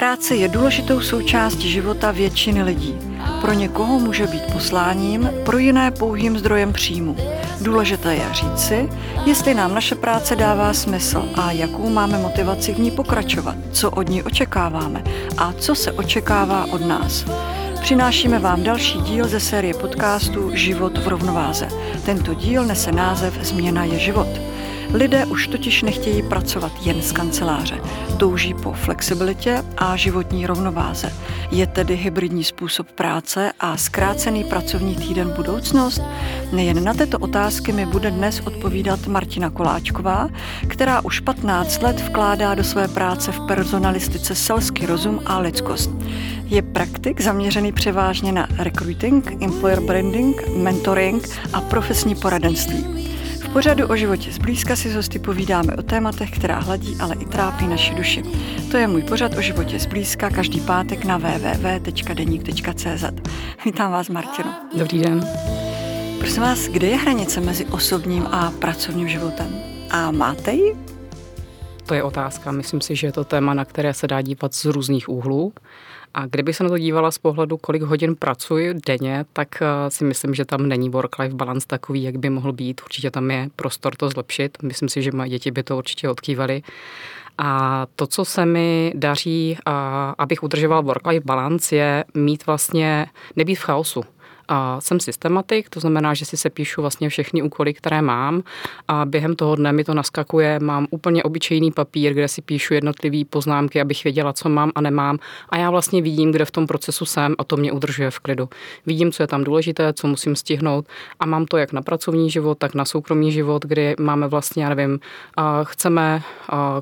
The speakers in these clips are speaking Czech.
Práce je důležitou součástí života většiny lidí. Pro někoho může být posláním, pro jiné pouhým zdrojem příjmu. Důležité je říci, jestli nám naše práce dává smysl a jakou máme motivaci v ní pokračovat, co od ní očekáváme a co se očekává od nás. Přinášíme vám další díl ze série podcastu Život v rovnováze. Tento díl nese název Změna je život. Lidé už totiž nechtějí pracovat jen z kanceláře. Touží po flexibilitě a životní rovnováze. Je tedy hybridní způsob práce a zkrácený pracovní týden budoucnost? Nejen na tyto otázky mi bude dnes odpovídat Martina Koláčková, která už 15 let vkládá do své práce v personalistice selský rozum a lidskost. Je praktik zaměřený převážně na recruiting, employer branding, mentoring a profesní poradenství pořadu o životě zblízka si s hosty povídáme o tématech, která hladí, ale i trápí naši duši. To je můj pořad o životě zblízka každý pátek na www.deník.cz. Vítám vás, Martino. Dobrý den. Prosím vás, kde je hranice mezi osobním a pracovním životem? A máte ji? To je otázka. Myslím si, že je to téma, na které se dá dívat z různých úhlů. A kdyby se na to dívala z pohledu, kolik hodin pracuji denně, tak eh, si myslím, že tam není work-life balance takový, jak by mohl být. Určitě tam je prostor to zlepšit. Myslím si, že moje děti by to určitě odkývaly. A to, co se mi daří, abych udržoval work-life balance, je mít vlastně, nebýt v chaosu. A jsem systematik, to znamená, že si se píšu vlastně všechny úkoly, které mám a během toho dne mi to naskakuje. Mám úplně obyčejný papír, kde si píšu jednotlivé poznámky, abych věděla, co mám a nemám. A já vlastně vidím, kde v tom procesu jsem a to mě udržuje v klidu. Vidím, co je tam důležité, co musím stihnout a mám to jak na pracovní život, tak na soukromý život, kdy máme vlastně, já nevím, chceme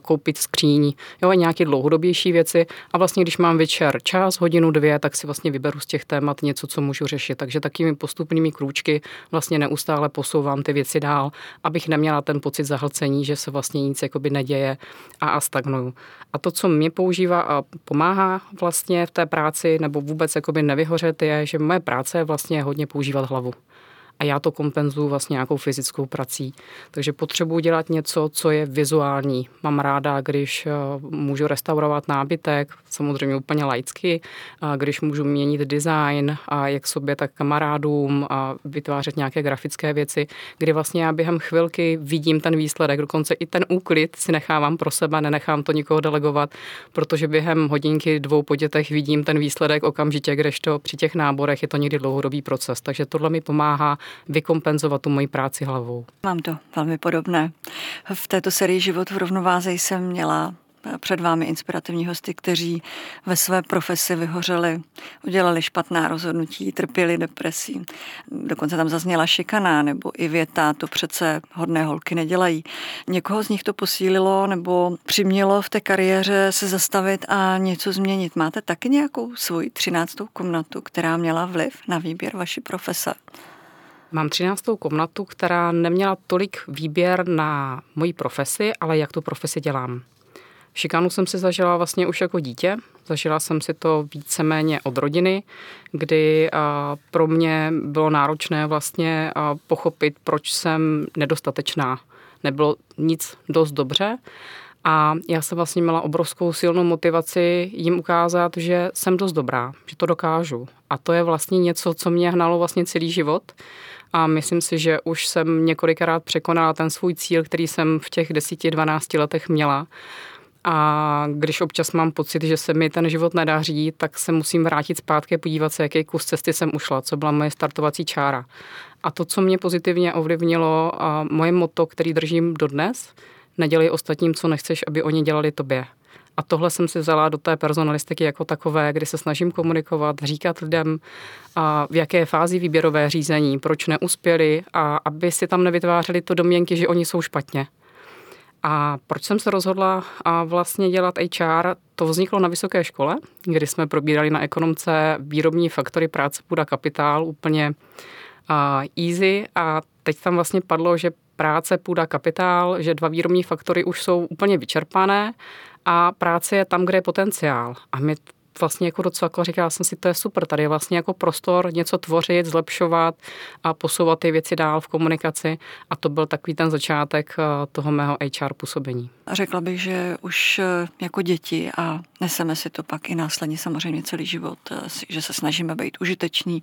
koupit skříň, jo, nějaké dlouhodobější věci a vlastně, když mám večer čas, hodinu, dvě, tak si vlastně vyberu z těch témat něco, co můžu řešit. Takže takže takými postupnými krůčky vlastně neustále posouvám ty věci dál, abych neměla ten pocit zahlcení, že se vlastně nic jakoby neděje a, a stagnuju. A to, co mě používá a pomáhá vlastně v té práci, nebo vůbec jakoby nevyhořet, je, že moje práce je vlastně hodně používat hlavu a já to kompenzuju vlastně nějakou fyzickou prací. Takže potřebuji dělat něco, co je vizuální. Mám ráda, když eh, můžu restaurovat nábytek, samozřejmě úplně laicky, když můžu měnit design, a jak sobě, tak kamarádům, a vytvářet nějaké grafické věci, kdy vlastně já během chvilky vidím ten výsledek, dokonce i ten úklid si nechávám pro sebe, nenechám to nikoho delegovat, protože během hodinky dvou po dětech vidím ten výsledek okamžitě, kdežto při těch náborech je to někdy dlouhodobý proces. Takže tohle mi pomáhá vykompenzovat tu moji práci hlavou. Mám to velmi podobné. V této sérii Život v rovnováze jsem měla před vámi inspirativní hosty, kteří ve své profesi vyhořeli, udělali špatná rozhodnutí, trpěli depresí. Dokonce tam zazněla šikaná nebo i věta, to přece hodné holky nedělají. Někoho z nich to posílilo nebo přimělo v té kariéře se zastavit a něco změnit. Máte taky nějakou svoji třináctou komnatu, která měla vliv na výběr vaší profese? Mám třináctou komnatu, která neměla tolik výběr na moji profesi, ale jak tu profesi dělám. Šikanu jsem si zažila vlastně už jako dítě. Zažila jsem si to víceméně od rodiny, kdy pro mě bylo náročné vlastně pochopit, proč jsem nedostatečná. Nebylo nic dost dobře. A já jsem vlastně měla obrovskou silnou motivaci jim ukázat, že jsem dost dobrá, že to dokážu. A to je vlastně něco, co mě hnalo vlastně celý život a myslím si, že už jsem několikrát překonala ten svůj cíl, který jsem v těch 10-12 letech měla. A když občas mám pocit, že se mi ten život nedaří, tak se musím vrátit zpátky a podívat se, jaký kus cesty jsem ušla, co byla moje startovací čára. A to, co mě pozitivně ovlivnilo, moje moto, který držím dodnes, nedělej ostatním, co nechceš, aby oni dělali tobě. A tohle jsem si vzala do té personalistiky jako takové, kdy se snažím komunikovat, říkat lidem, a v jaké fázi výběrové řízení, proč neuspěli a aby si tam nevytvářeli to domněnky, že oni jsou špatně. A proč jsem se rozhodla a vlastně dělat HR? To vzniklo na vysoké škole, kdy jsme probírali na ekonomce výrobní faktory práce půda kapitál úplně easy a teď tam vlastně padlo, že práce půda kapitál, že dva výrobní faktory už jsou úplně vyčerpané a práce je tam, kde je potenciál. A my vlastně jako docvakla, říkala jsem si, to je super, tady je vlastně jako prostor něco tvořit, zlepšovat a posouvat ty věci dál v komunikaci a to byl takový ten začátek eh, toho mého HR působení. Řekla bych, že už eh, jako děti a neseme si to pak i následně samozřejmě celý život, eh, že se snažíme být užiteční,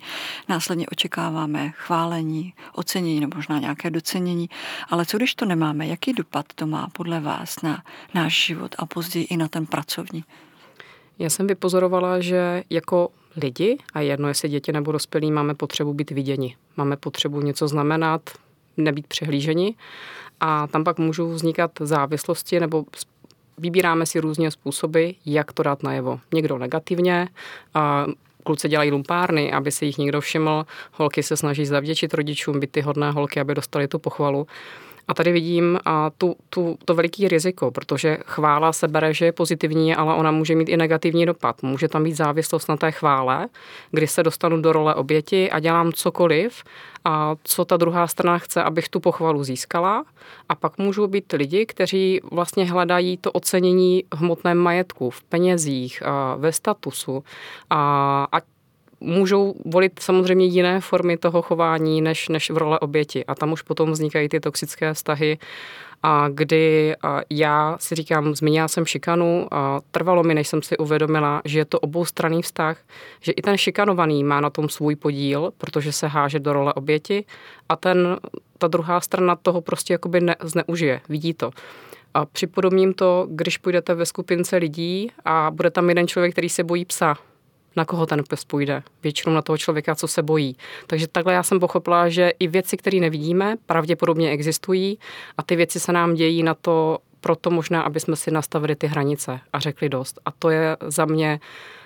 následně očekáváme chválení, ocenění nebo možná nějaké docenění, ale co když to nemáme, jaký dopad to má podle vás na náš život a později i na ten pracovní? Já jsem vypozorovala, že jako lidi, a jedno jestli děti nebo dospělí, máme potřebu být viděni. Máme potřebu něco znamenat, nebýt přehlíženi a tam pak můžou vznikat závislosti nebo vybíráme si různě způsoby, jak to dát najevo. Někdo negativně, a kluci dělají lumpárny, aby si jich někdo všiml, holky se snaží zavděčit rodičům, být ty hodné holky, aby dostali tu pochvalu. A tady vidím a tu, tu, to veliký riziko, protože chvála se bere, že je pozitivní, ale ona může mít i negativní dopad. Může tam být závislost na té chvále, kdy se dostanu do role oběti a dělám cokoliv, a co ta druhá strana chce, abych tu pochvalu získala. A pak můžou být lidi, kteří vlastně hledají to ocenění v hmotném majetku, v penězích, ve statusu. A, a můžou volit samozřejmě jiné formy toho chování než, než v role oběti. A tam už potom vznikají ty toxické vztahy, a kdy já si říkám, zmínila jsem šikanu, a trvalo mi, než jsem si uvědomila, že je to oboustranný vztah, že i ten šikanovaný má na tom svůj podíl, protože se háže do role oběti a ten, ta druhá strana toho prostě jakoby ne, zneužije, vidí to. A připodobním to, když půjdete ve skupince lidí a bude tam jeden člověk, který se bojí psa, na koho ten pes půjde. Většinou na toho člověka, co se bojí. Takže takhle já jsem pochopila, že i věci, které nevidíme, pravděpodobně existují a ty věci se nám dějí na to, proto možná, aby jsme si nastavili ty hranice a řekli dost. A to je za mě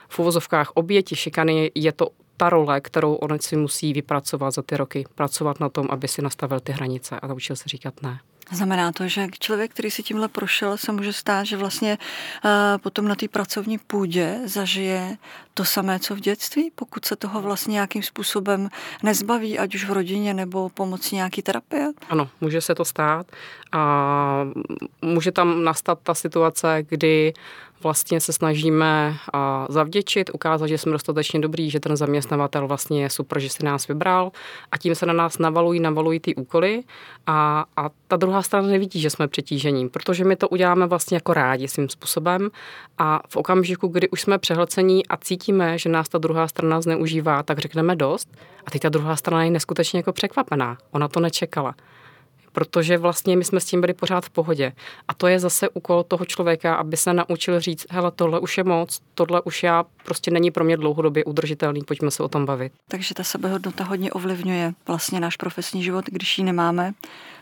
v uvozovkách oběti šikany, je to ta role, kterou on si musí vypracovat za ty roky. Pracovat na tom, aby si nastavil ty hranice a naučil se říkat ne. Znamená to, že člověk, který si tímhle prošel, se může stát, že vlastně uh, potom na té pracovní půdě zažije to samé, co v dětství, pokud se toho vlastně nějakým způsobem nezbaví, ať už v rodině nebo pomocí nějaký terapie? Ano, může se to stát a může tam nastat ta situace, kdy vlastně se snažíme zavděčit, ukázat, že jsme dostatečně dobrý, že ten zaměstnavatel vlastně je super, že si nás vybral. A tím se na nás navalují, navalují ty úkoly. A, a ta druhá strana nevidí, že jsme přetížení, protože my to uděláme vlastně jako rádi svým způsobem. A v okamžiku, kdy už jsme přehlcení a cítíme, že nás ta druhá strana zneužívá, tak řekneme dost. A teď ta druhá strana je neskutečně jako překvapená. Ona to nečekala protože vlastně my jsme s tím byli pořád v pohodě. A to je zase úkol toho člověka, aby se naučil říct, hele, tohle už je moc, tohle už já prostě není pro mě dlouhodobě udržitelný, pojďme se o tom bavit. Takže ta sebehodnota hodně ovlivňuje vlastně náš profesní život, když ji nemáme,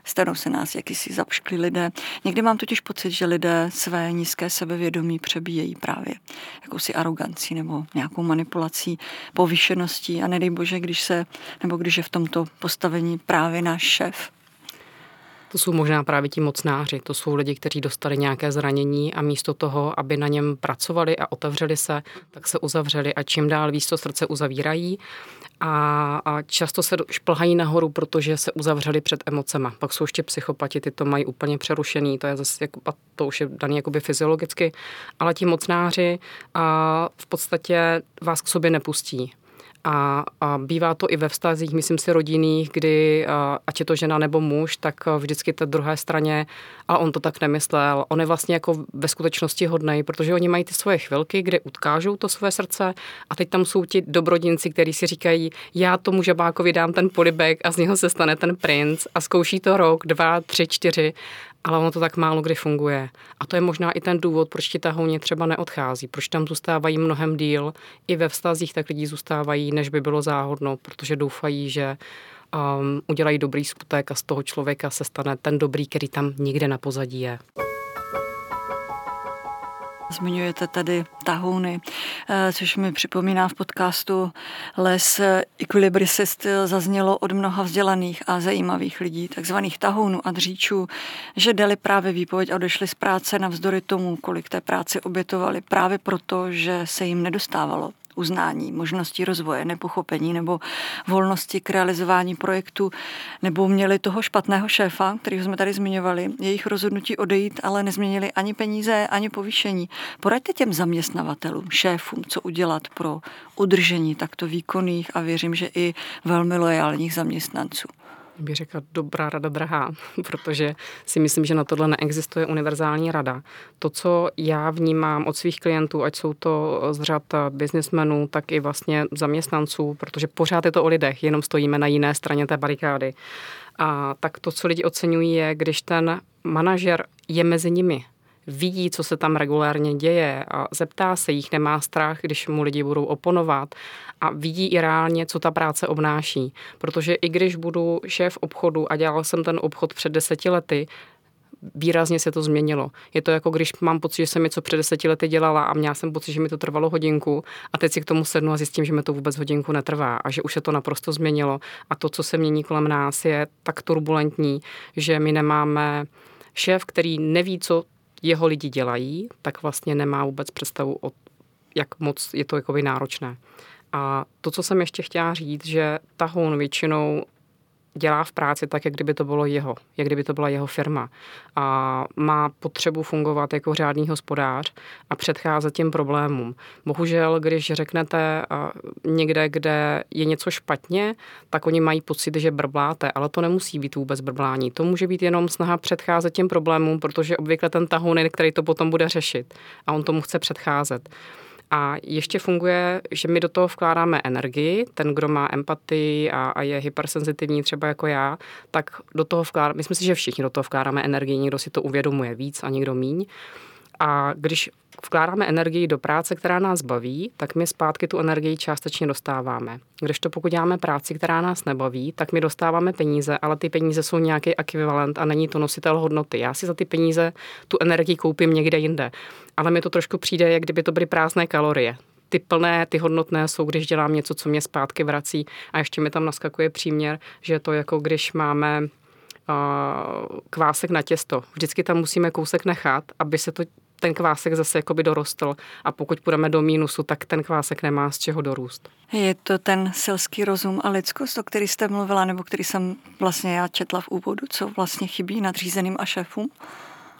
stanou se nás jakýsi zapškli lidé. Někdy mám totiž pocit, že lidé své nízké sebevědomí přebíjejí právě jakousi arogancí nebo nějakou manipulací, povýšeností a nedej bože, když se, nebo když je v tomto postavení právě náš šéf, to jsou možná právě ti mocnáři, to jsou lidi, kteří dostali nějaké zranění a místo toho, aby na něm pracovali a otevřeli se, tak se uzavřeli a čím dál víc to srdce uzavírají a, a často se šplhají nahoru, protože se uzavřeli před emocema. Pak jsou ještě psychopati, ty to mají úplně přerušený, to je zase, jako, to už je daný jakoby fyziologicky, ale ti mocnáři a v podstatě vás k sobě nepustí. A, a bývá to i ve vztazích, myslím si, rodinných, kdy ať je to žena nebo muž, tak vždycky té druhé straně, a on to tak nemyslel, on je vlastně jako ve skutečnosti hodnej, protože oni mají ty svoje chvilky, kde utkážou to své srdce a teď tam jsou ti dobrodinci, kteří si říkají, já tomu žabákovi dám ten polibek a z něho se stane ten princ a zkouší to rok, dva, tři, čtyři ale ono to tak málo kdy funguje. A to je možná i ten důvod, proč ti tahouni třeba neodchází, proč tam zůstávají mnohem díl. I ve vztazích tak lidi zůstávají, než by bylo záhodno, protože doufají, že um, udělají dobrý skutek a z toho člověka se stane ten dobrý, který tam někde na pozadí je. Zmiňujete tady tahouny, eh, což mi připomíná v podcastu Les Equilibricist zaznělo od mnoha vzdělaných a zajímavých lidí, takzvaných tahounů a dříčů, že dali právě výpověď a odešli z práce navzdory tomu, kolik té práce obětovali, právě proto, že se jim nedostávalo uznání, možnosti rozvoje, nepochopení nebo volnosti k realizování projektu, nebo měli toho špatného šéfa, kterého jsme tady zmiňovali, jejich rozhodnutí odejít, ale nezměnili ani peníze, ani povýšení. Poraďte těm zaměstnavatelům, šéfům, co udělat pro udržení takto výkonných a věřím, že i velmi lojálních zaměstnanců bych řekla dobrá rada drahá, protože si myslím, že na tohle neexistuje univerzální rada. To, co já vnímám od svých klientů, ať jsou to z řad biznismenů, tak i vlastně zaměstnanců, protože pořád je to o lidech, jenom stojíme na jiné straně té barikády. A tak to, co lidi oceňují, je, když ten manažer je mezi nimi, vidí, co se tam regulárně děje a zeptá se jich, nemá strach, když mu lidi budou oponovat a vidí i reálně, co ta práce obnáší. Protože i když budu šéf obchodu a dělal jsem ten obchod před deseti lety, výrazně se to změnilo. Je to jako když mám pocit, že jsem něco před deseti lety dělala a měla jsem pocit, že mi to trvalo hodinku a teď si k tomu sednu a zjistím, že mi to vůbec hodinku netrvá a že už se to naprosto změnilo. A to, co se mění kolem nás, je tak turbulentní, že my nemáme šéf, který neví, co jeho lidi dělají, tak vlastně nemá vůbec představu o jak moc je to jakoby náročné. A to, co jsem ještě chtěla říct, že tahoun většinou dělá v práci tak, jak kdyby to bylo jeho, jak kdyby to byla jeho firma. A má potřebu fungovat jako řádný hospodář a předcházet těm problémům. Bohužel, když řeknete někde, kde je něco špatně, tak oni mají pocit, že brbláte, ale to nemusí být vůbec brblání. To může být jenom snaha předcházet těm problémům, protože obvykle ten tahoun který to potom bude řešit a on tomu chce předcházet. A ještě funguje, že my do toho vkládáme energii, ten, kdo má empatii a, a je hypersenzitivní třeba jako já, tak do toho vkládáme, myslím si, že všichni do toho vkládáme energii, někdo si to uvědomuje víc a někdo míň. A když vkládáme energii do práce, která nás baví, tak my zpátky tu energii částečně dostáváme. Když to pokud děláme práci, která nás nebaví, tak my dostáváme peníze, ale ty peníze jsou nějaký ekvivalent a není to nositel hodnoty. Já si za ty peníze tu energii koupím někde jinde. Ale mi to trošku přijde, jak kdyby to byly prázdné kalorie ty plné, ty hodnotné jsou, když dělám něco, co mě zpátky vrací. A ještě mi tam naskakuje příměr, že to jako když máme kvásek na těsto. Vždycky tam musíme kousek nechat, aby se to ten kvásek zase jakoby dorostl a pokud půjdeme do mínusu, tak ten kvásek nemá z čeho dorůst. Je to ten selský rozum a lidskost, o který jste mluvila, nebo který jsem vlastně já četla v úvodu, co vlastně chybí nadřízeným a šéfům?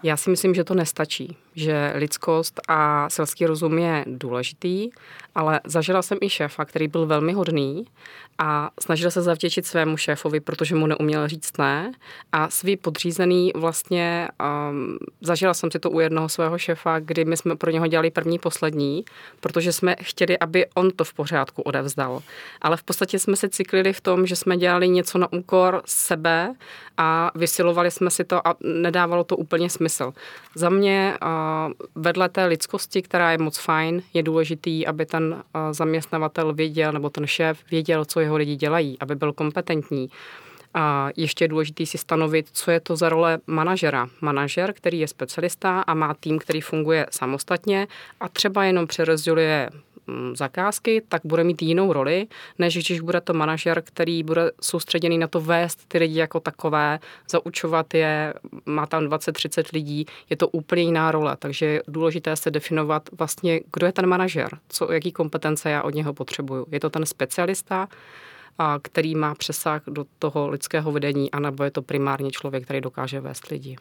Já si myslím, že to nestačí, že lidskost a selský rozum je důležitý, ale zažila jsem i šéfa, který byl velmi hodný a snažil se zavděčit svému šéfovi, protože mu neuměl říct ne a svý podřízený vlastně, um, zažila jsem si to u jednoho svého šéfa, kdy my jsme pro něho dělali první, poslední, protože jsme chtěli, aby on to v pořádku odevzdal. Ale v podstatě jsme se cyklili v tom, že jsme dělali něco na úkor sebe a vysilovali jsme si to a nedávalo to úplně smysl. Za mě uh, vedle té lidskosti, která je moc fajn, je důležitý, aby ten uh, zaměstnavatel věděl, nebo ten šéf věděl, co jeho lidi dělají, aby byl kompetentní. A ještě je důležité si stanovit, co je to za role manažera. Manažer, který je specialista a má tým, který funguje samostatně a třeba jenom přerozděluje zakázky, tak bude mít jinou roli, než když bude to manažer, který bude soustředěný na to vést ty lidi jako takové, zaučovat je, má tam 20-30 lidí, je to úplně jiná role, takže je důležité se definovat vlastně, kdo je ten manažer, co, jaký kompetence já od něho potřebuju. Je to ten specialista, a který má přesah do toho lidského vedení, anebo je to primárně člověk, který dokáže vést lidi.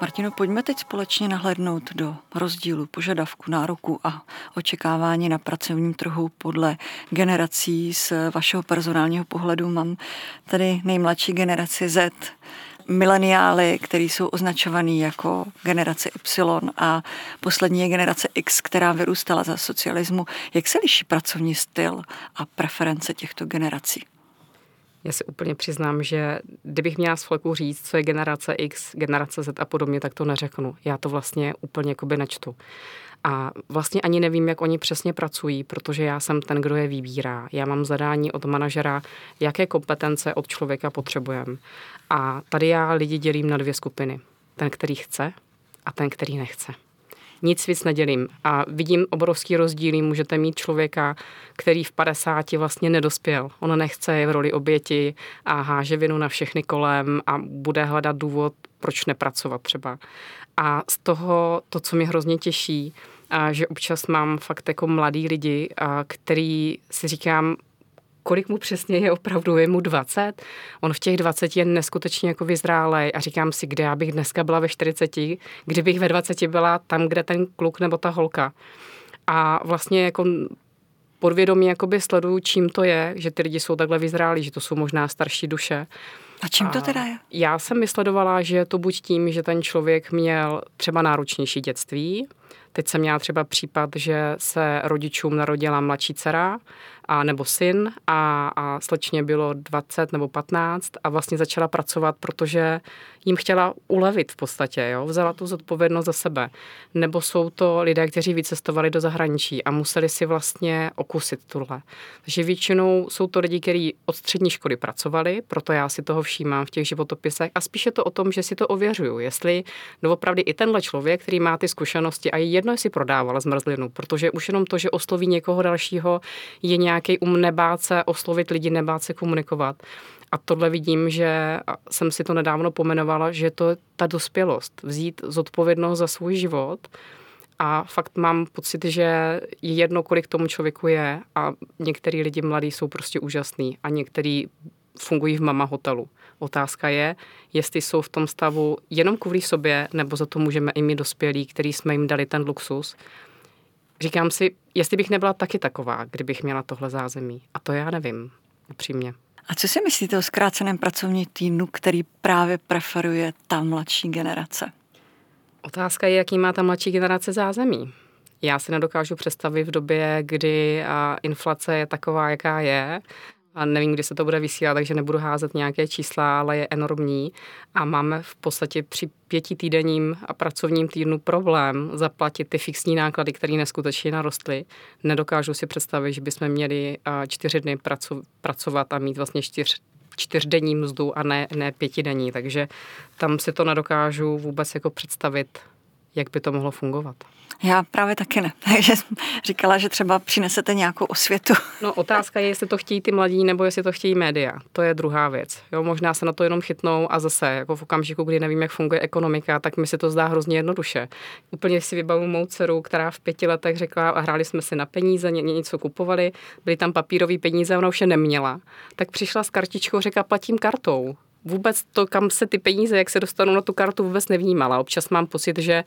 Martino, pojďme teď společně nahlédnout do rozdílu požadavku, nároku a očekávání na pracovním trhu podle generací z vašeho personálního pohledu. Mám tady nejmladší generaci Z, mileniály, který jsou označovaný jako generace Y a poslední je generace X, která vyrůstala za socialismu. Jak se liší pracovní styl a preference těchto generací? Já si úplně přiznám, že kdybych měla z fleku říct, co je generace X, generace Z a podobně, tak to neřeknu. Já to vlastně úplně jakoby nečtu. A vlastně ani nevím, jak oni přesně pracují, protože já jsem ten, kdo je vybírá. Já mám zadání od manažera, jaké kompetence od člověka potřebujeme. A tady já lidi dělím na dvě skupiny. Ten, který chce a ten, který nechce nic víc nedělím. A vidím obrovský rozdíl. Můžete mít člověka, který v 50 vlastně nedospěl. On nechce je v roli oběti a háže vinu na všechny kolem a bude hledat důvod, proč nepracovat třeba. A z toho, to, co mě hrozně těší, a že občas mám fakt jako mladý lidi, a který si říkám, kolik mu přesně je opravdu, je mu 20. On v těch 20 je neskutečně jako vyzrálej a říkám si, kde já bych dneska byla ve 40, kdybych ve 20 byla tam, kde ten kluk nebo ta holka. A vlastně jako podvědomě jakoby sleduju, čím to je, že ty lidi jsou takhle vyzrálí, že to jsou možná starší duše. A čím to teda je? Já jsem vysledovala, že to buď tím, že ten člověk měl třeba náročnější dětství, Teď jsem měla třeba případ, že se rodičům narodila mladší dcera a nebo syn a, a slečně bylo 20 nebo 15 a vlastně začala pracovat, protože jim chtěla ulevit v podstatě, jo? vzala tu zodpovědnost za sebe. Nebo jsou to lidé, kteří vycestovali do zahraničí a museli si vlastně okusit tuhle. Takže většinou jsou to lidi, kteří od střední školy pracovali, proto já si toho všímám v těch životopisech a spíše to o tom, že si to ověřuju, jestli doopravdy i tenhle člověk, který má ty zkušenosti a je jedno, jestli prodával zmrzlinu, protože už jenom to, že osloví někoho dalšího, je nějaký um nebát se oslovit lidi, nebát se komunikovat. A tohle vidím, že jsem si to nedávno pomenovala, že to je ta dospělost, vzít zodpovědnost za svůj život a fakt mám pocit, že je jedno, kolik tomu člověku je a některý lidi mladí jsou prostě úžasný a některý fungují v mama hotelu. Otázka je, jestli jsou v tom stavu jenom kvůli sobě, nebo za to můžeme i my dospělí, který jsme jim dali ten luxus. Říkám si, jestli bych nebyla taky taková, kdybych měla tohle zázemí. A to já nevím, upřímně. A co si myslíte o zkráceném pracovní týdnu, který právě preferuje ta mladší generace? Otázka je, jaký má ta mladší generace zázemí. Já si nedokážu představit v době, kdy inflace je taková, jaká je, a nevím, kdy se to bude vysílat, takže nebudu házet nějaké čísla, ale je enormní. A máme v podstatě při pětitýdenním a pracovním týdnu problém zaplatit ty fixní náklady, které neskutečně narostly. Nedokážu si představit, že bychom měli čtyři dny pracovat a mít vlastně čtyř, čtyřdenní mzdu a ne, ne pětidenní, takže tam si to nedokážu vůbec jako představit, jak by to mohlo fungovat. Já právě taky ne. Takže jsem říkala, že třeba přinesete nějakou osvětu. No otázka je, jestli to chtějí ty mladí, nebo jestli to chtějí média. To je druhá věc. Jo, možná se na to jenom chytnou a zase, jako v okamžiku, kdy nevím, jak funguje ekonomika, tak mi se to zdá hrozně jednoduše. Úplně si vybavu mou dceru, která v pěti letech řekla, a hráli jsme si na peníze, ně, něco kupovali, byly tam papírové peníze, ona už je neměla. Tak přišla s kartičkou, řekla, platím kartou vůbec to, kam se ty peníze, jak se dostanou na tu kartu, vůbec nevnímala. Občas mám pocit, že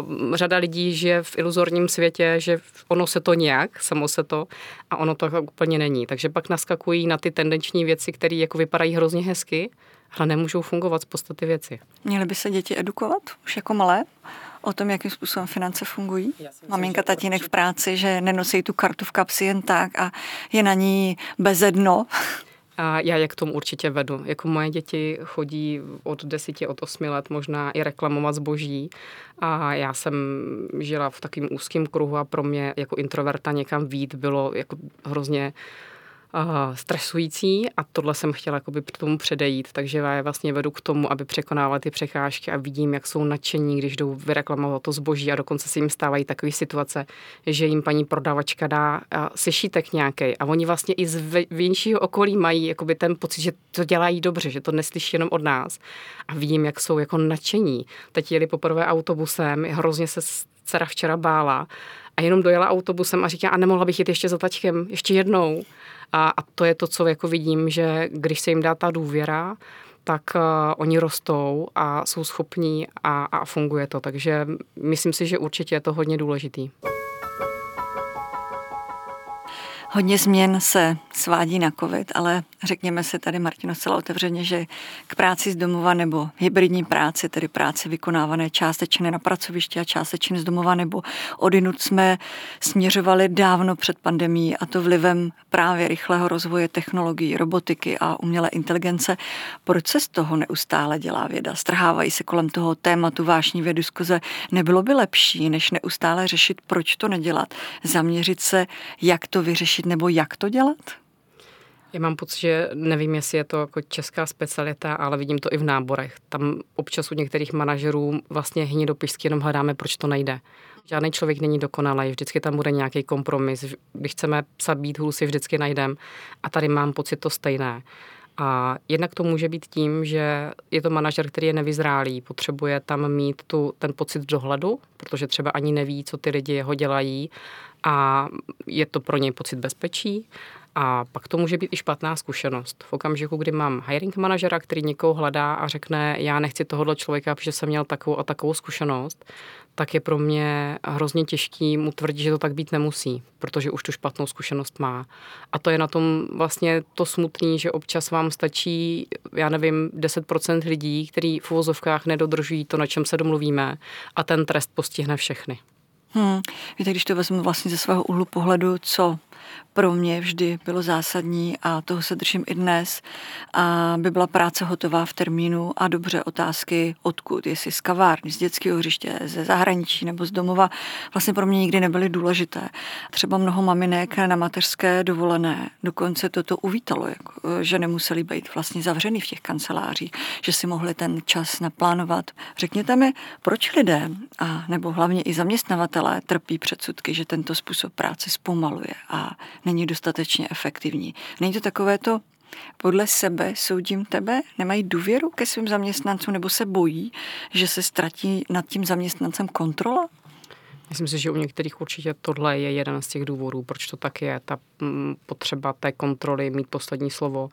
uh, řada lidí žije v iluzorním světě, že ono se to nějak, samo se to, a ono to úplně není. Takže pak naskakují na ty tendenční věci, které jako vypadají hrozně hezky, ale nemůžou fungovat z podstaty věci. Měly by se děti edukovat už jako malé? o tom, jakým způsobem finance fungují. Maminka, tatínek v práci, že nenosí tu kartu v kapsi jen tak a je na ní bezedno. A já je k tomu určitě vedu. Jako moje děti chodí od deseti, od osmi let možná i reklamovat zboží. A já jsem žila v takovém úzkém kruhu a pro mě jako introverta někam vít bylo jako hrozně stresující a tohle jsem chtěla k tomu předejít, takže já je vlastně vedu k tomu, aby překonávali ty překážky a vidím, jak jsou nadšení, když jdou vyreklamovat to zboží a dokonce se jim stávají takové situace, že jim paní prodavačka dá sešítek nějaký a oni vlastně i z většího okolí mají jakoby ten pocit, že to dělají dobře, že to neslyší jenom od nás a vidím, jak jsou jako nadšení. Teď jeli poprvé autobusem, hrozně se dcera včera bála a jenom dojela autobusem a říká, a nemohla bych jít ještě za tačkem, ještě jednou. A, a to je to, co jako vidím, že když se jim dá ta důvěra, tak uh, oni rostou a jsou schopní a, a funguje to. Takže myslím si, že určitě je to hodně důležitý. Hodně změn se svádí na covid, ale řekněme si tady, Martino, zcela otevřeně, že k práci z domova nebo hybridní práci, tedy práci vykonávané částečně na pracovišti a částečně z domova nebo odinut jsme směřovali dávno před pandemí a to vlivem právě rychlého rozvoje technologií, robotiky a umělé inteligence. Proč se z toho neustále dělá věda? Strhávají se kolem toho tématu vášnivé diskuze. Nebylo by lepší, než neustále řešit, proč to nedělat? Zaměřit se, jak to vyřešit řešit nebo jak to dělat? Já mám pocit, že nevím, jestli je to jako česká specialita, ale vidím to i v náborech. Tam občas u některých manažerů vlastně hnidopišsky jenom hledáme, proč to nejde. Žádný člověk není dokonalý, vždycky tam bude nějaký kompromis. Když chceme psat být hůl, si vždycky najdem. A tady mám pocit to stejné. A jednak to může být tím, že je to manažer, který je nevyzrálý, potřebuje tam mít tu, ten pocit dohledu, protože třeba ani neví, co ty lidi jeho dělají a je to pro něj pocit bezpečí. A pak to může být i špatná zkušenost. V okamžiku, kdy mám hiring manažera, který někoho hledá a řekne, já nechci tohohle člověka, protože jsem měl takovou a takovou zkušenost, tak je pro mě hrozně těžký mu tvrdit, že to tak být nemusí, protože už tu špatnou zkušenost má. A to je na tom vlastně to smutný, že občas vám stačí, já nevím, 10% lidí, kteří v uvozovkách nedodržují to, na čem se domluvíme a ten trest postihne všechny. Hmm. Víte, když to vezmu vlastně ze svého úhlu pohledu, co pro mě vždy bylo zásadní a toho se držím i dnes, aby byla práce hotová v termínu a dobře otázky odkud, jestli z kavárny, z dětského hřiště, ze zahraničí nebo z domova, vlastně pro mě nikdy nebyly důležité. Třeba mnoho maminek na mateřské dovolené dokonce toto uvítalo, jako, že nemuseli být vlastně zavřený v těch kancelářích, že si mohli ten čas naplánovat. Řekněte mi, proč lidé, a nebo hlavně i zaměstnavatelé trpí předsudky, že tento způsob práce zpomaluje a není dostatečně efektivní. Není to takové to podle sebe soudím tebe, nemají důvěru ke svým zaměstnancům nebo se bojí, že se ztratí nad tím zaměstnancem kontrola? Myslím si, že u některých určitě tohle je jeden z těch důvodů, proč to tak je. Ta mm, potřeba té kontroly, mít poslední slovo.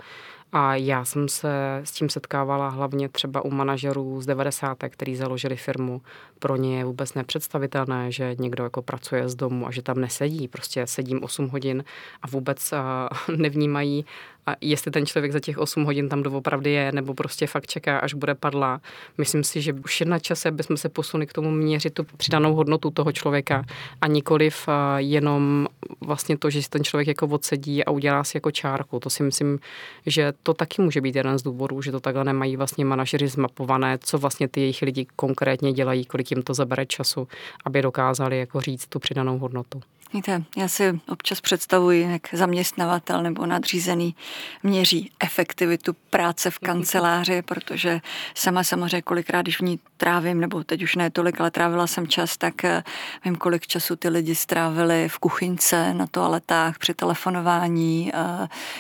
A já jsem se s tím setkávala hlavně třeba u manažerů z 90. který založili firmu. Pro ně je vůbec nepředstavitelné, že někdo jako pracuje z domu a že tam nesedí. Prostě sedím 8 hodin a vůbec nevnímají a jestli ten člověk za těch 8 hodin tam doopravdy je, nebo prostě fakt čeká, až bude padla. Myslím si, že už je na čase, jsme se posunuli k tomu měřit tu přidanou hodnotu toho člověka a nikoliv jenom vlastně to, že si ten člověk jako odsedí a udělá si jako čárku. To si myslím, že to taky může být jeden z důvodů, že to takhle nemají vlastně manažeři zmapované, co vlastně ty jejich lidi konkrétně dělají, kolik jim to zabere času, aby dokázali jako říct tu přidanou hodnotu. Víte, já si občas představuji, jak zaměstnavatel nebo nadřízený měří efektivitu práce v kanceláři, protože sama samozřejmě kolikrát, když v ní trávím, nebo teď už ne tolik, ale trávila jsem čas, tak eh, vím, kolik času ty lidi strávili v kuchyňce, na toaletách, při telefonování.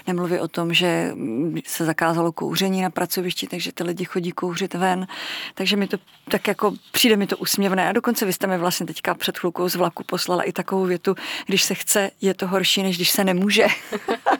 Nemluví o tom, že se zakázalo kouření na pracovišti, takže ty lidi chodí kouřit ven. Takže mi to tak jako přijde mi to úsměvné. A dokonce vy jste mi vlastně teďka před chvilkou z vlaku poslala i takovou větu, když se chce, je to horší, než když se nemůže.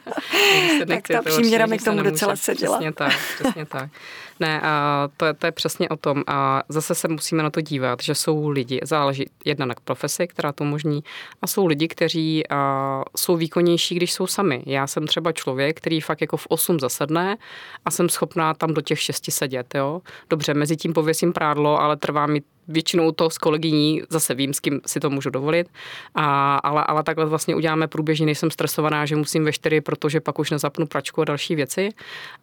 se nechce, tak ta příměra mi k tomu docela seděla. Přesně tak, přesně tak. Ne, a to, je, to je přesně o tom. A zase se musíme na to dívat, že jsou lidi, záleží jedna na profesi, která to umožní, a jsou lidi, kteří a, jsou výkonnější, když jsou sami. Já jsem třeba člověk, který fakt jako v 8 zasedne a jsem schopná tam do těch 6 sedět. Jo? Dobře, mezi tím pověsím prádlo, ale trvá mi většinou to s kolegyní, zase vím, s kým si to můžu dovolit, a, ale, ale takhle vlastně uděláme průběžně, nejsem stresovaná, že musím ve čtyři, protože pak už nezapnu pračku a další věci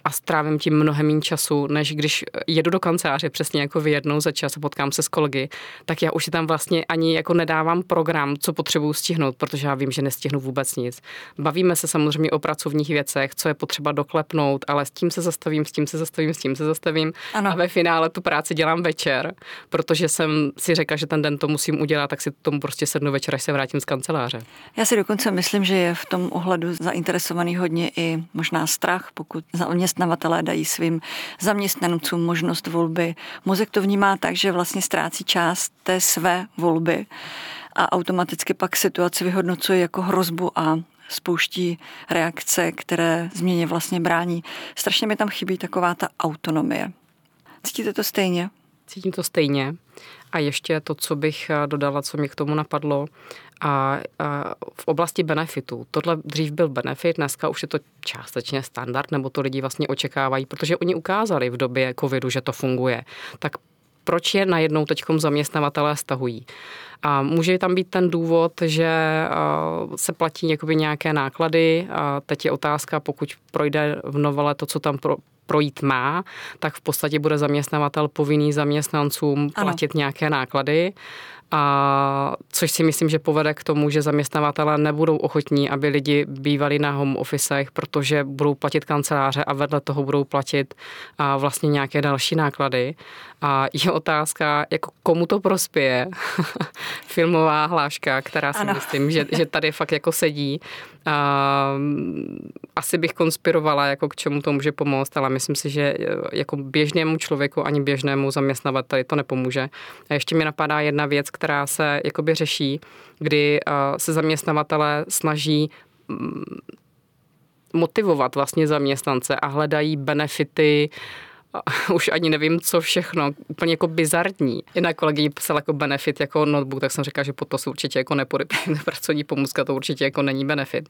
a strávím tím mnohem méně času, než když jedu do kanceláře přesně jako vy jednou za čas a potkám se s kolegy, tak já už si tam vlastně ani jako nedávám program, co potřebuju stihnout, protože já vím, že nestihnu vůbec nic. Bavíme se samozřejmě o pracovních věcech, co je potřeba doklepnout, ale s tím se zastavím, s tím se zastavím, s tím se zastavím ano. a ve finále tu práci dělám večer, protože jsem si řekla, že ten den to musím udělat, tak si tomu prostě sednu večer, až se vrátím z kanceláře. Já si dokonce myslím, že je v tom ohledu zainteresovaný hodně i možná strach, pokud zaměstnavatelé dají svým zaměstnancům možnost volby. Mozek to vnímá tak, že vlastně ztrácí část té své volby a automaticky pak situaci vyhodnocuje jako hrozbu a spouští reakce, které změně vlastně brání. Strašně mi tam chybí taková ta autonomie. Cítíte to stejně? Cítím to stejně. A ještě to, co bych eh, dodala, co mě k tomu napadlo, a, a v oblasti benefitů. Tohle dřív byl benefit, dneska už je to částečně standard, nebo to lidi vlastně očekávají, protože oni ukázali v době covidu, že to funguje. Tak proč je najednou teď zaměstnavatelé stahují? A může tam být ten důvod, že se platí jakoby nějaké náklady. A teď je otázka, pokud projde v novele to, co tam pro, projít má, tak v podstatě bude zaměstnavatel povinný zaměstnancům platit ano. nějaké náklady. A což si myslím, že povede k tomu, že zaměstnavatele nebudou ochotní, aby lidi bývali na home officech, protože budou platit kanceláře a vedle toho budou platit a vlastně nějaké další náklady. A je otázka, jako komu to prospěje. Filmová hláška, která si ano. myslím, že, že tady fakt jako sedí. A, asi bych konspirovala, jako k čemu to může pomoct, ale myslím si, že jako běžnému člověku ani běžnému zaměstnavateli to nepomůže. A ještě mi napadá jedna věc, která se jakoby řeší, kdy se zaměstnavatele snaží mm, motivovat vlastně zaměstnance a hledají benefity už ani nevím, co všechno, úplně jako bizarní. Jedna kolegyně psala jako benefit jako notebook, tak jsem říkala, že po to se určitě jako nepodepíne pracovní pomůcka, to určitě jako není benefit.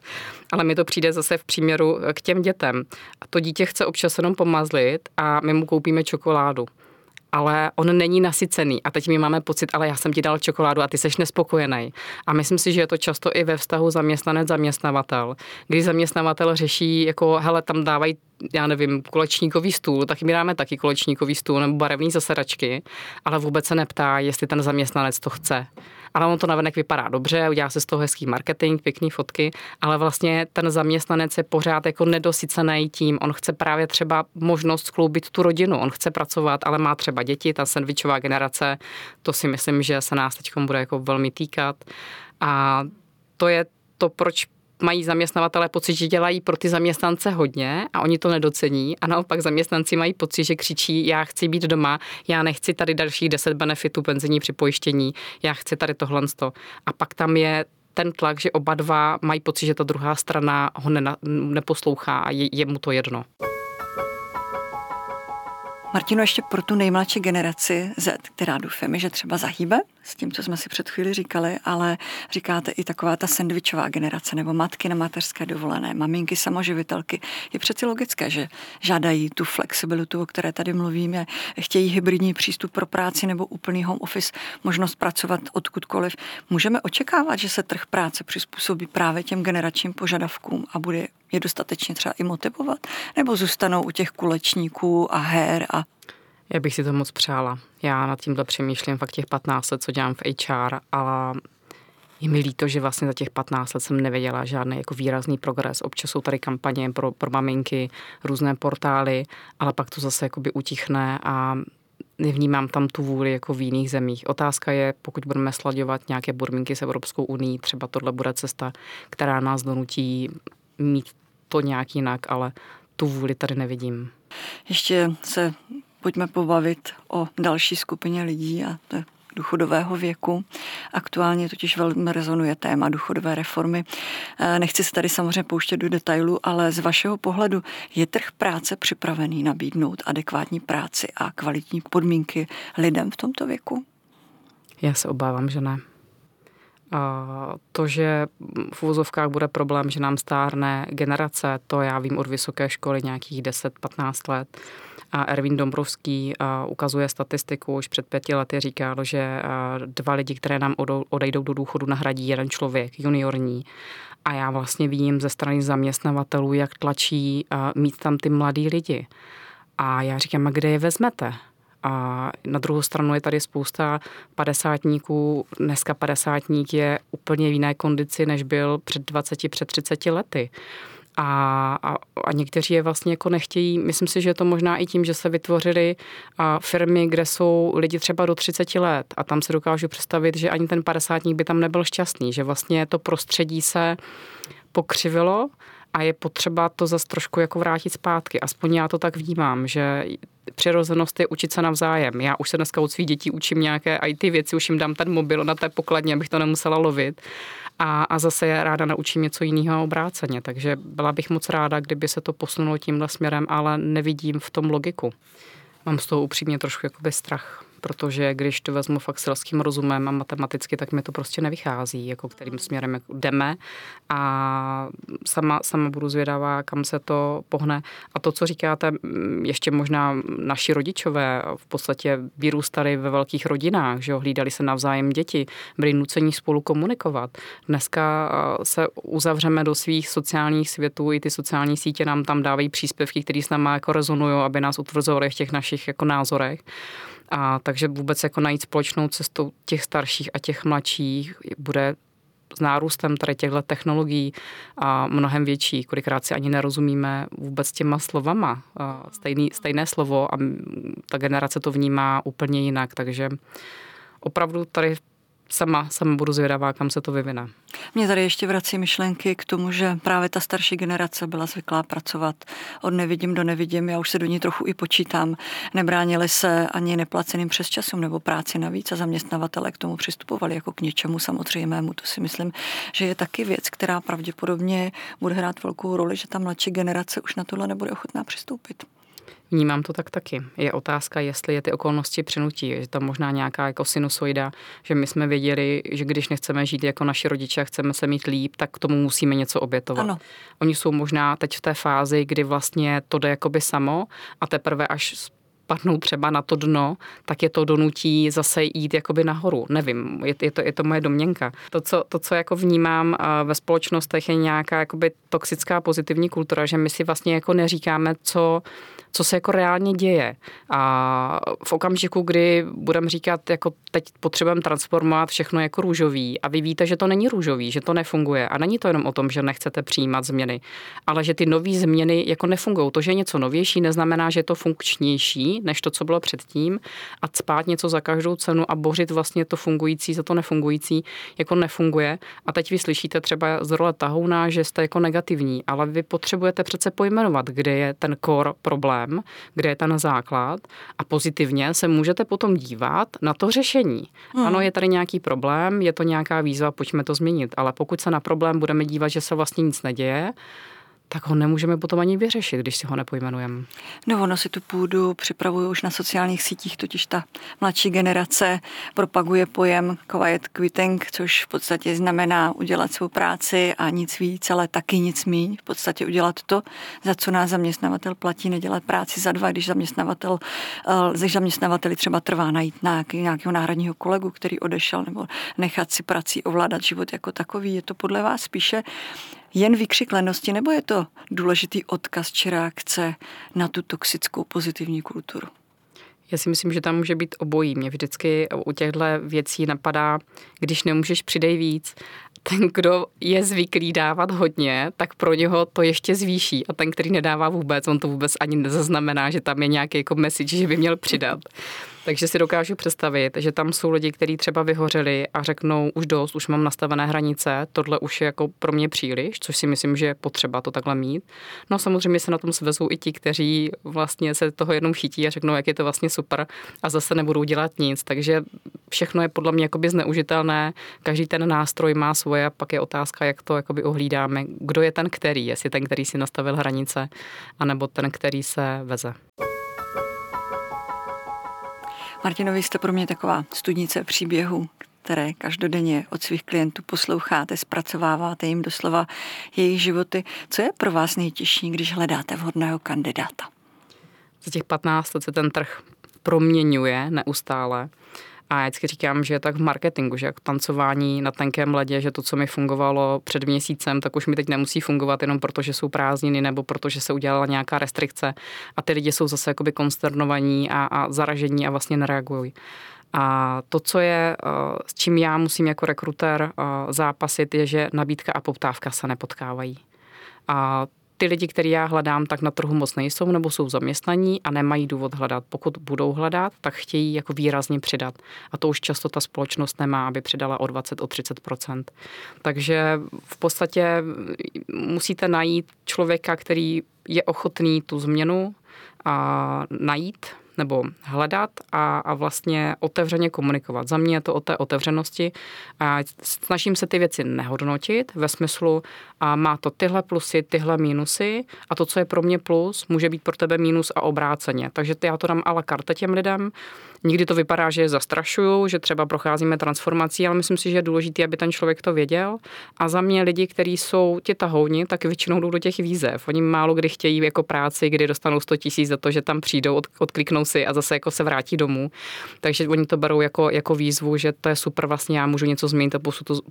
Ale mi to přijde zase v příměru k těm dětem. A to dítě chce občas jenom pomazlit a my mu koupíme čokoládu ale on není nasycený. A teď my máme pocit, ale já jsem ti dal čokoládu a ty seš nespokojený. A myslím si, že je to často i ve vztahu zaměstnanec-zaměstnavatel, kdy zaměstnavatel řeší, jako hele, tam dávají já nevím, kolečníkový stůl, tak my dáme taky kolečníkový stůl nebo barevný zasedačky, ale vůbec se neptá, jestli ten zaměstnanec to chce ale on to navenek vypadá dobře, udělá se z toho hezký marketing, pěkný fotky, ale vlastně ten zaměstnanec je pořád jako nedosycený tím, on chce právě třeba možnost skloubit tu rodinu, on chce pracovat, ale má třeba děti, ta sandvičová generace, to si myslím, že se nás teď bude jako velmi týkat. A to je to, proč mají zaměstnavatele pocit, že dělají pro ty zaměstnance hodně a oni to nedocení a naopak zaměstnanci mají pocit, že křičí, já chci být doma, já nechci tady dalších 10 benefitů penzijní připojištění, já chci tady tohle. A pak tam je ten tlak, že oba dva mají pocit, že ta druhá strana ho ne, neposlouchá a je, je mu to jedno. Martino, ještě pro tu nejmladší generaci Z, která doufáme, že třeba zahýbe s tím, co jsme si před chvíli říkali, ale říkáte i taková ta sandvičová generace nebo matky na mateřské dovolené, maminky samoživitelky. Je přeci logické, že žádají tu flexibilitu, o které tady mluvíme, chtějí hybridní přístup pro práci nebo úplný home office, možnost pracovat odkudkoliv. Můžeme očekávat, že se trh práce přizpůsobí právě těm generačním požadavkům a bude je dostatečně třeba i motivovat? Nebo zůstanou u těch kulečníků a her a já bych si to moc přála. Já nad tímhle přemýšlím fakt těch 15 let, co dělám v HR, ale je mi líto, že vlastně za těch 15 let jsem nevěděla žádný jako výrazný progres. Občas jsou tady kampaně pro, pro maminky, různé portály, ale pak to zase jakoby utichne a nevnímám tam tu vůli jako v jiných zemích. Otázka je, pokud budeme sladěvat nějaké podmínky s Evropskou uní, třeba tohle bude cesta, která nás donutí mít to nějak jinak, ale tu vůli tady nevidím. Ještě se pojďme pobavit o další skupině lidí a to je důchodového věku. Aktuálně totiž velmi rezonuje téma důchodové reformy. Eh, nechci se tady samozřejmě pouštět do detailu, ale z vašeho pohledu je trh práce připravený nabídnout adekvátní práci a kvalitní podmínky lidem v tomto věku? Já se obávám, že ne. To, že v úvozovkách bude problém, že nám stárne generace, to já vím od vysoké školy nějakých 10-15 let. A Ervin Dombrovský ukazuje statistiku, už před pěti lety říkal, že dva lidi, které nám odejdou do důchodu, nahradí jeden člověk, juniorní. A já vlastně vidím ze strany zaměstnavatelů, jak tlačí mít tam ty mladý lidi. A já říkám, a kde je vezmete? A na druhou stranu je tady spousta padesátníků. Dneska padesátník je úplně v jiné kondici, než byl před 20, před 30 lety. A, a, a někteří je vlastně jako nechtějí. Myslím si, že je to možná i tím, že se vytvořily firmy, kde jsou lidi třeba do 30 let a tam se dokážu představit, že ani ten padesátník by tam nebyl šťastný, že vlastně to prostředí se pokřivilo a je potřeba to zase trošku jako vrátit zpátky. Aspoň já to tak vnímám, že přirozenost je učit se navzájem. Já už se dneska od svých dětí učím nějaké IT věci, už jim dám ten mobil na té pokladně, abych to nemusela lovit. A, a zase ráda naučím něco jiného obráceně. Takže byla bych moc ráda, kdyby se to posunulo tímhle směrem, ale nevidím v tom logiku. Mám z toho upřímně trošku jakoby strach protože když to vezmu fakt selským rozumem a matematicky, tak mi to prostě nevychází, jako kterým směrem jako jdeme a sama, sama budu zvědavá, kam se to pohne. A to, co říkáte, ještě možná naši rodičové v podstatě vyrůstali ve velkých rodinách, že jo, hlídali se navzájem děti, byli nuceni spolu komunikovat. Dneska se uzavřeme do svých sociálních světů, i ty sociální sítě nám tam dávají příspěvky, které s námi jako rezonují, aby nás utvrzovaly v těch našich jako názorech. A tak Takže vůbec jako najít společnou cestu těch starších a těch mladších bude s nárůstem tady těchto technologií a mnohem větší. Kolikrát si ani nerozumíme vůbec těma slovama. Stejný, stejné slovo a ta generace to vnímá úplně jinak, takže opravdu tady sama, sama budu zvědavá, kam se to vyvine. Mě tady ještě vrací myšlenky k tomu, že právě ta starší generace byla zvyklá pracovat od nevidím do nevidím, já už se do ní trochu i počítám. Nebránili se ani neplaceným přes časům nebo práci navíc a zaměstnavatele k tomu přistupovali jako k něčemu samozřejmému. To si myslím, že je taky věc, která pravděpodobně bude hrát velkou roli, že ta mladší generace už na tohle nebude ochotná přistoupit. Vnímám to tak taky. Je otázka, jestli je ty okolnosti přinutí. Je to možná nějaká jako sinusoida, že my jsme věděli, že když nechceme žít jako naši rodiče a chceme se mít líp, tak k tomu musíme něco obětovat. Ano. Oni jsou možná teď v té fázi, kdy vlastně to jde jakoby samo a teprve až padnou třeba na to dno, tak je to donutí zase jít jakoby nahoru. Nevím, je, je, to, je to moje domněnka. To, co, to, co jako vnímám ve společnostech, je nějaká jakoby toxická pozitivní kultura, že my si vlastně jako neříkáme, co co se jako reálně děje. A v okamžiku, kdy budeme říkat, jako teď potřebujeme transformovat všechno jako růžový a vy víte, že to není růžový, že to nefunguje. A není to jenom o tom, že nechcete přijímat změny, ale že ty nové změny jako nefungují. To, že je něco novější, neznamená, že je to funkčnější než to, co bylo předtím a spát něco za každou cenu a bořit vlastně to fungující za to nefungující, jako nefunguje. A teď vy slyšíte třeba z role tahouna, že jste jako negativní, ale vy potřebujete přece pojmenovat, kde je ten core problém problém, kde je ten základ a pozitivně se můžete potom dívat na to řešení. Hmm. Ano, je tady nějaký problém, je to nějaká výzva, pojďme to změnit, ale pokud se na problém budeme dívat, že se vlastně nic neděje, tak ho nemůžeme potom ani vyřešit, když si ho nepojmenujeme. No ono si tu půdu připravuje už na sociálních sítích, totiž ta mladší generace propaguje pojem quiet quitting, což v podstatě znamená udělat svou práci a nic víc, ale taky nic míň. V podstatě udělat to, za co nás zaměstnavatel platí, nedělat práci za dva, když zaměstnavatel, eh, když zaměstnavateli třeba trvá najít nějakého náhradního kolegu, který odešel, nebo nechat si prací ovládat život jako takový. Je to podle vás spíše jen výkřik lenosti, nebo je to důležitý odkaz či reakce na tu toxickou pozitivní kulturu? Já si myslím, že tam může být obojí. Mě vždycky u těchto věcí napadá, když nemůžeš, přidej víc. Ten, kdo je zvyklý dávat hodně, tak pro něho to ještě zvýší. A ten, který nedává vůbec, on to vůbec ani nezaznamená, že tam je nějaký jako message, že by měl přidat. Takže si dokážu představit, že tam jsou lidi, kteří třeba vyhořeli a řeknou už dost, už mám nastavené hranice, tohle už je jako pro mě příliš, což si myslím, že je potřeba to takhle mít. No samozřejmě se na tom svezou i ti, kteří vlastně se toho jenom chytí a řeknou, jak je to vlastně super a zase nebudou dělat nic. Takže všechno je podle mě jakoby zneužitelné, každý ten nástroj má svoje a pak je otázka, jak to jakoby ohlídáme, kdo je ten který, jestli ten, který si nastavil hranice, anebo ten, který se veze. Martinovi jste pro mě taková studnice příběhu, které každodenně od svých klientů posloucháte, zpracováváte jim doslova jejich životy. Co je pro vás nejtěžší, když hledáte vhodného kandidáta? Za těch 15 let se ten trh proměňuje neustále. A já vždycky říkám, že je tak v marketingu, že jako tancování na tenkém ledě, že to, co mi fungovalo před měsícem, tak už mi teď nemusí fungovat jenom proto, že jsou prázdniny nebo protože se udělala nějaká restrikce a ty lidi jsou zase jakoby konsternovaní a, a zaražení a vlastně nereagují. A to, co je, eh, s čím já musím jako rekruter eh, zápasit, je, že nabídka a poptávka se nepotkávají. A ty lidi, který já hledám, tak na trhu moc nejsou nebo jsou zaměstnaní a nemají důvod hledat. Pokud budou hledat, tak chtějí jako výrazně přidat. A to už často ta společnost nemá, aby přidala o 20, o 30% Takže v podstatě musíte najít člověka, který je ochotný tu změnu a najít, nebo hledat a, a vlastně otevřeně komunikovat. Za mě je to o té otevřenosti a snažím se ty věci nehodnotit ve smyslu, a má to tyhle plusy, tyhle mínusy a to, co je pro mě plus, může být pro tebe mínus a obráceně. Takže já to dám a la carte těm lidem. Nikdy to vypadá, že je zastrašuju, že třeba procházíme transformací, ale myslím si, že je důležité, aby ten člověk to věděl. A za mě lidi, kteří jsou ti tahouni, tak většinou jdou do těch výzev. Oni málo kdy chtějí jako práci, kdy dostanou 100 tisíc za to, že tam přijdou, od, odkliknou si a zase jako se vrátí domů. Takže oni to berou jako, jako výzvu, že to je super, vlastně já můžu něco změnit a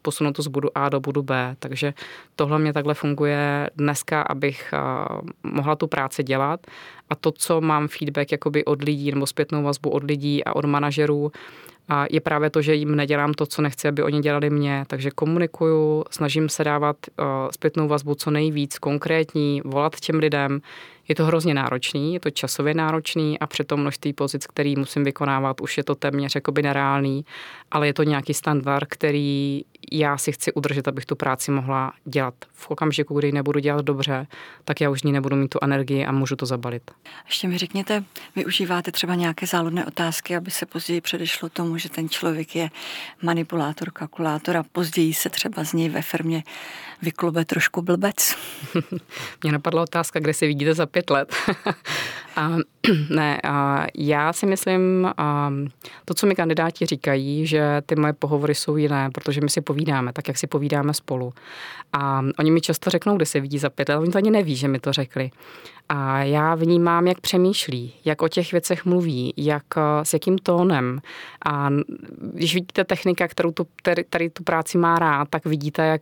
posunout to z bodu A do bodu B. Takže tohle mě takhle funguje dneska, abych mohla tu práci dělat a to, co mám feedback jakoby od lidí nebo zpětnou vazbu od lidí a od manažerů, a je právě to, že jim nedělám to, co nechci, aby oni dělali mě. Takže komunikuju, snažím se dávat uh, zpětnou vazbu co nejvíc, konkrétní, volat těm lidem, je to hrozně náročný, je to časově náročný a při tom množství pozic, který musím vykonávat, už je to téměř jakoby nereálný, ale je to nějaký standard, který já si chci udržet, abych tu práci mohla dělat. V okamžiku, kdy nebudu dělat dobře, tak já už ní nebudu mít tu energii a můžu to zabalit. Ještě mi řekněte, využíváte třeba nějaké záludné otázky, aby se později předešlo tomu, že ten člověk je manipulátor, kalkulátor a později se třeba z něj ve firmě vyklube trošku blbec? Mě napadla otázka, kde se vidíte za pět let. A, ne, a já si myslím, a to, co mi kandidáti říkají, že ty moje pohovory jsou jiné, protože my si povídáme, tak jak si povídáme spolu. A oni mi často řeknou, kde se vidí za pět let, oni to ani neví, že mi to řekli. A já vnímám, jak přemýšlí, jak o těch věcech mluví, jak s jakým tónem. A když vidíte technika, kterou tu, tady, tady tu práci má rád, tak vidíte, jak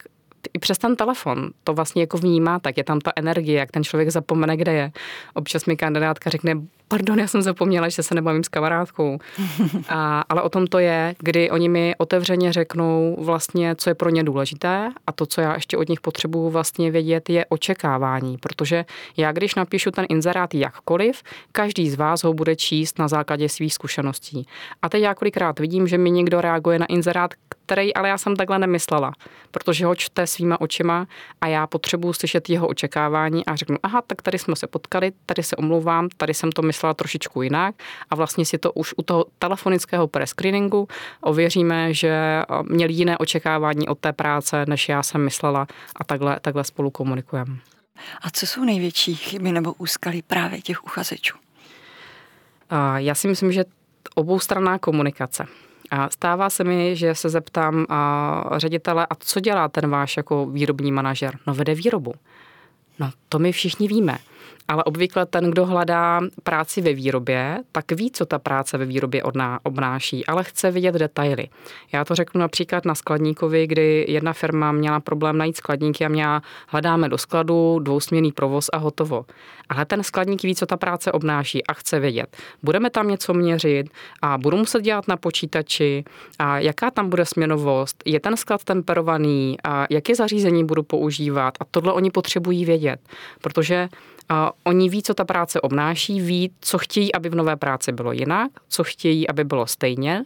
i přes ten telefon to vlastně jako vnímá, tak je tam ta energie, jak ten člověk zapomene, kde je. Občas mi kandidátka řekne, pardon, já jsem zapomněla, že se nebavím s kamarádkou. A, ale o tom to je, kdy oni mi otevřeně řeknou vlastně, co je pro ně důležité a to, co já ještě od nich potřebuju vlastně vědět, je očekávání, protože já, když napíšu ten inzerát jakkoliv, každý z vás ho bude číst na základě svých zkušeností. A teď já kolikrát vidím, že mi někdo reaguje na inzerát, který ale já jsem takhle nemyslela, protože ho čte svýma očima a já potřebuji slyšet jeho očekávání a řeknu, aha, tak tady jsme se potkali, tady se omlouvám, tady jsem to myslela trošičku jinak a vlastně si to už u toho telefonického prescreeningu ověříme, že měli jiné očekávání od té práce, než já jsem myslela a takhle, takhle spolu komunikujeme. A co jsou největší chyby nebo úskalí právě těch uchazečů? Já si myslím, že oboustranná komunikace. A stává se mi, že se zeptám a ředitele, a co dělá ten váš jako výrobní manažer? No vede výrobu. No to my všichni víme ale obvykle ten, kdo hledá práci ve výrobě, tak ví, co ta práce ve výrobě odná, obnáší, ale chce vidět detaily. Já to řeknu například na skladníkovi, kdy jedna firma měla problém najít skladníky a měla hledáme do skladu, dvousměný provoz a hotovo. Ale ten skladník ví, co ta práce obnáší a chce vědět. Budeme tam něco měřit a budu muset dělat na počítači a jaká tam bude směnovost, je ten sklad temperovaný a jaké zařízení budu používat a tohle oni potřebují vědět, protože oni ví, co ta práce obnáší, ví, co chtějí, aby v nové práci bylo jinak, co chtějí, aby bylo stejně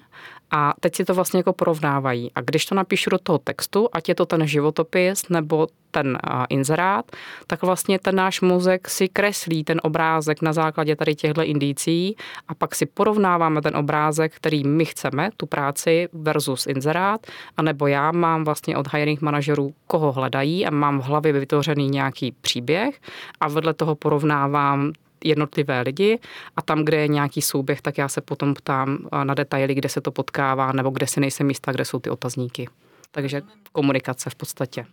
a teď si to vlastně jako porovnávají. A když to napíšu do toho textu, ať je to ten životopis nebo ten inzerát, tak vlastně ten náš mozek si kreslí ten obrázek na základě tady těchto indicí a pak si porovnáváme ten obrázek, který my chceme, tu práci versus inzerát, anebo já mám vlastně od hiring manažerů, koho hledají a mám v hlavě vytvořený nějaký příběh a vedle toho porovnávám jednotlivé lidi a tam, kde je nějaký souběh, tak já se potom ptám na detaily, kde se to potkává nebo kde si nejsem jistá, kde jsou ty otazníky. Takže komunikace v podstatě.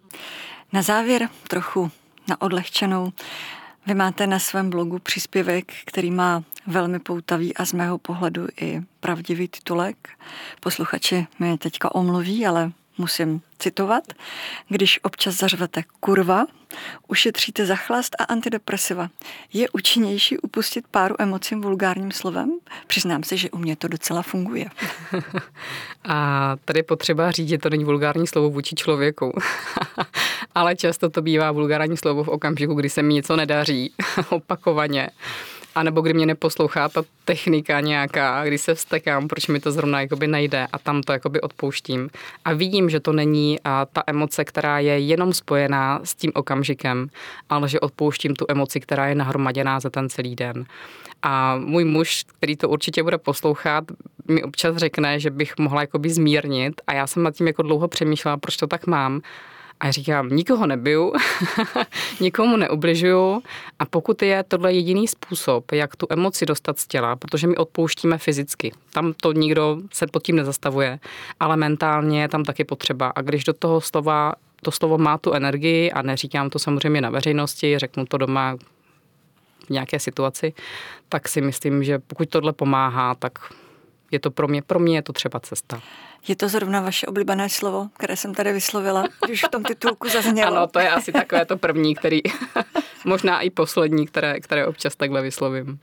Na závěr trochu na odlehčenou. Vy máte na svém blogu příspěvek, který má velmi poutavý a z mého pohledu i pravdivý titulek. Posluchači mi teďka omluví, ale musím citovat, když občas zařvete kurva, ušetříte zachlast a antidepresiva. Je účinnější upustit páru emocím vulgárním slovem? Přiznám se, že u mě to docela funguje. A tady potřeba říct, že to není vulgární slovo vůči člověku. Ale často to bývá vulgární slovo v okamžiku, kdy se mi něco nedaří opakovaně. A nebo kdy mě neposlouchá ta technika nějaká, kdy se vstekám, proč mi to zrovna jakoby nejde a tam to jakoby odpouštím. A vidím, že to není a ta emoce, která je jenom spojená s tím okamžikem, ale že odpouštím tu emoci, která je nahromaděná za ten celý den. A můj muž, který to určitě bude poslouchat, mi občas řekne, že bych mohla jakoby zmírnit a já jsem nad tím jako dlouho přemýšlela, proč to tak mám. A říkám, nikoho nebiju, nikomu neubližuju a pokud je tohle jediný způsob, jak tu emoci dostat z těla, protože my odpouštíme fyzicky, tam to nikdo se pod tím nezastavuje, ale mentálně je tam taky potřeba. A když do toho slova, to slovo má tu energii a neříkám to samozřejmě na veřejnosti, řeknu to doma nějaké situaci, tak si myslím, že pokud tohle pomáhá, tak je to pro mě, pro mě je to třeba cesta. Je to zrovna vaše oblíbené slovo, které jsem tady vyslovila, když v tom titulku zaznělo. Ano, to je asi takové to první, který, možná i poslední, které, které občas takhle vyslovím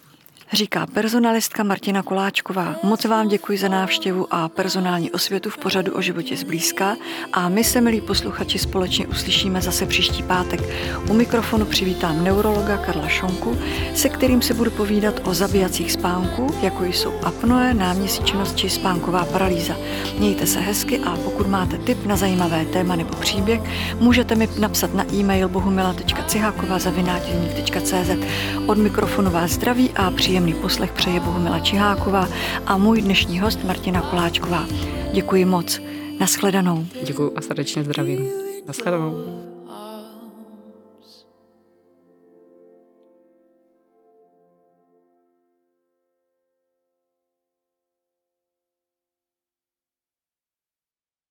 říká personalistka Martina Koláčková. Moc vám děkuji za návštěvu a personální osvětu v pořadu o životě zblízka a my se, milí posluchači, společně uslyšíme zase příští pátek. U mikrofonu přivítám neurologa Karla Šonku, se kterým se budu povídat o zabijacích spánků, jako jsou apnoe, náměsíčnost či spánková paralýza. Mějte se hezky a pokud máte tip na zajímavé téma nebo příběh, můžete mi napsat na e-mail bohumila.ciháková Od mikrofonu vás zdraví a příjemný Příjemný poslech přeje Bohumila Čiháková a můj dnešní host Martina Koláčková. Děkuji moc. Naschledanou. Děkuji a srdečně zdravím. Naschledanou.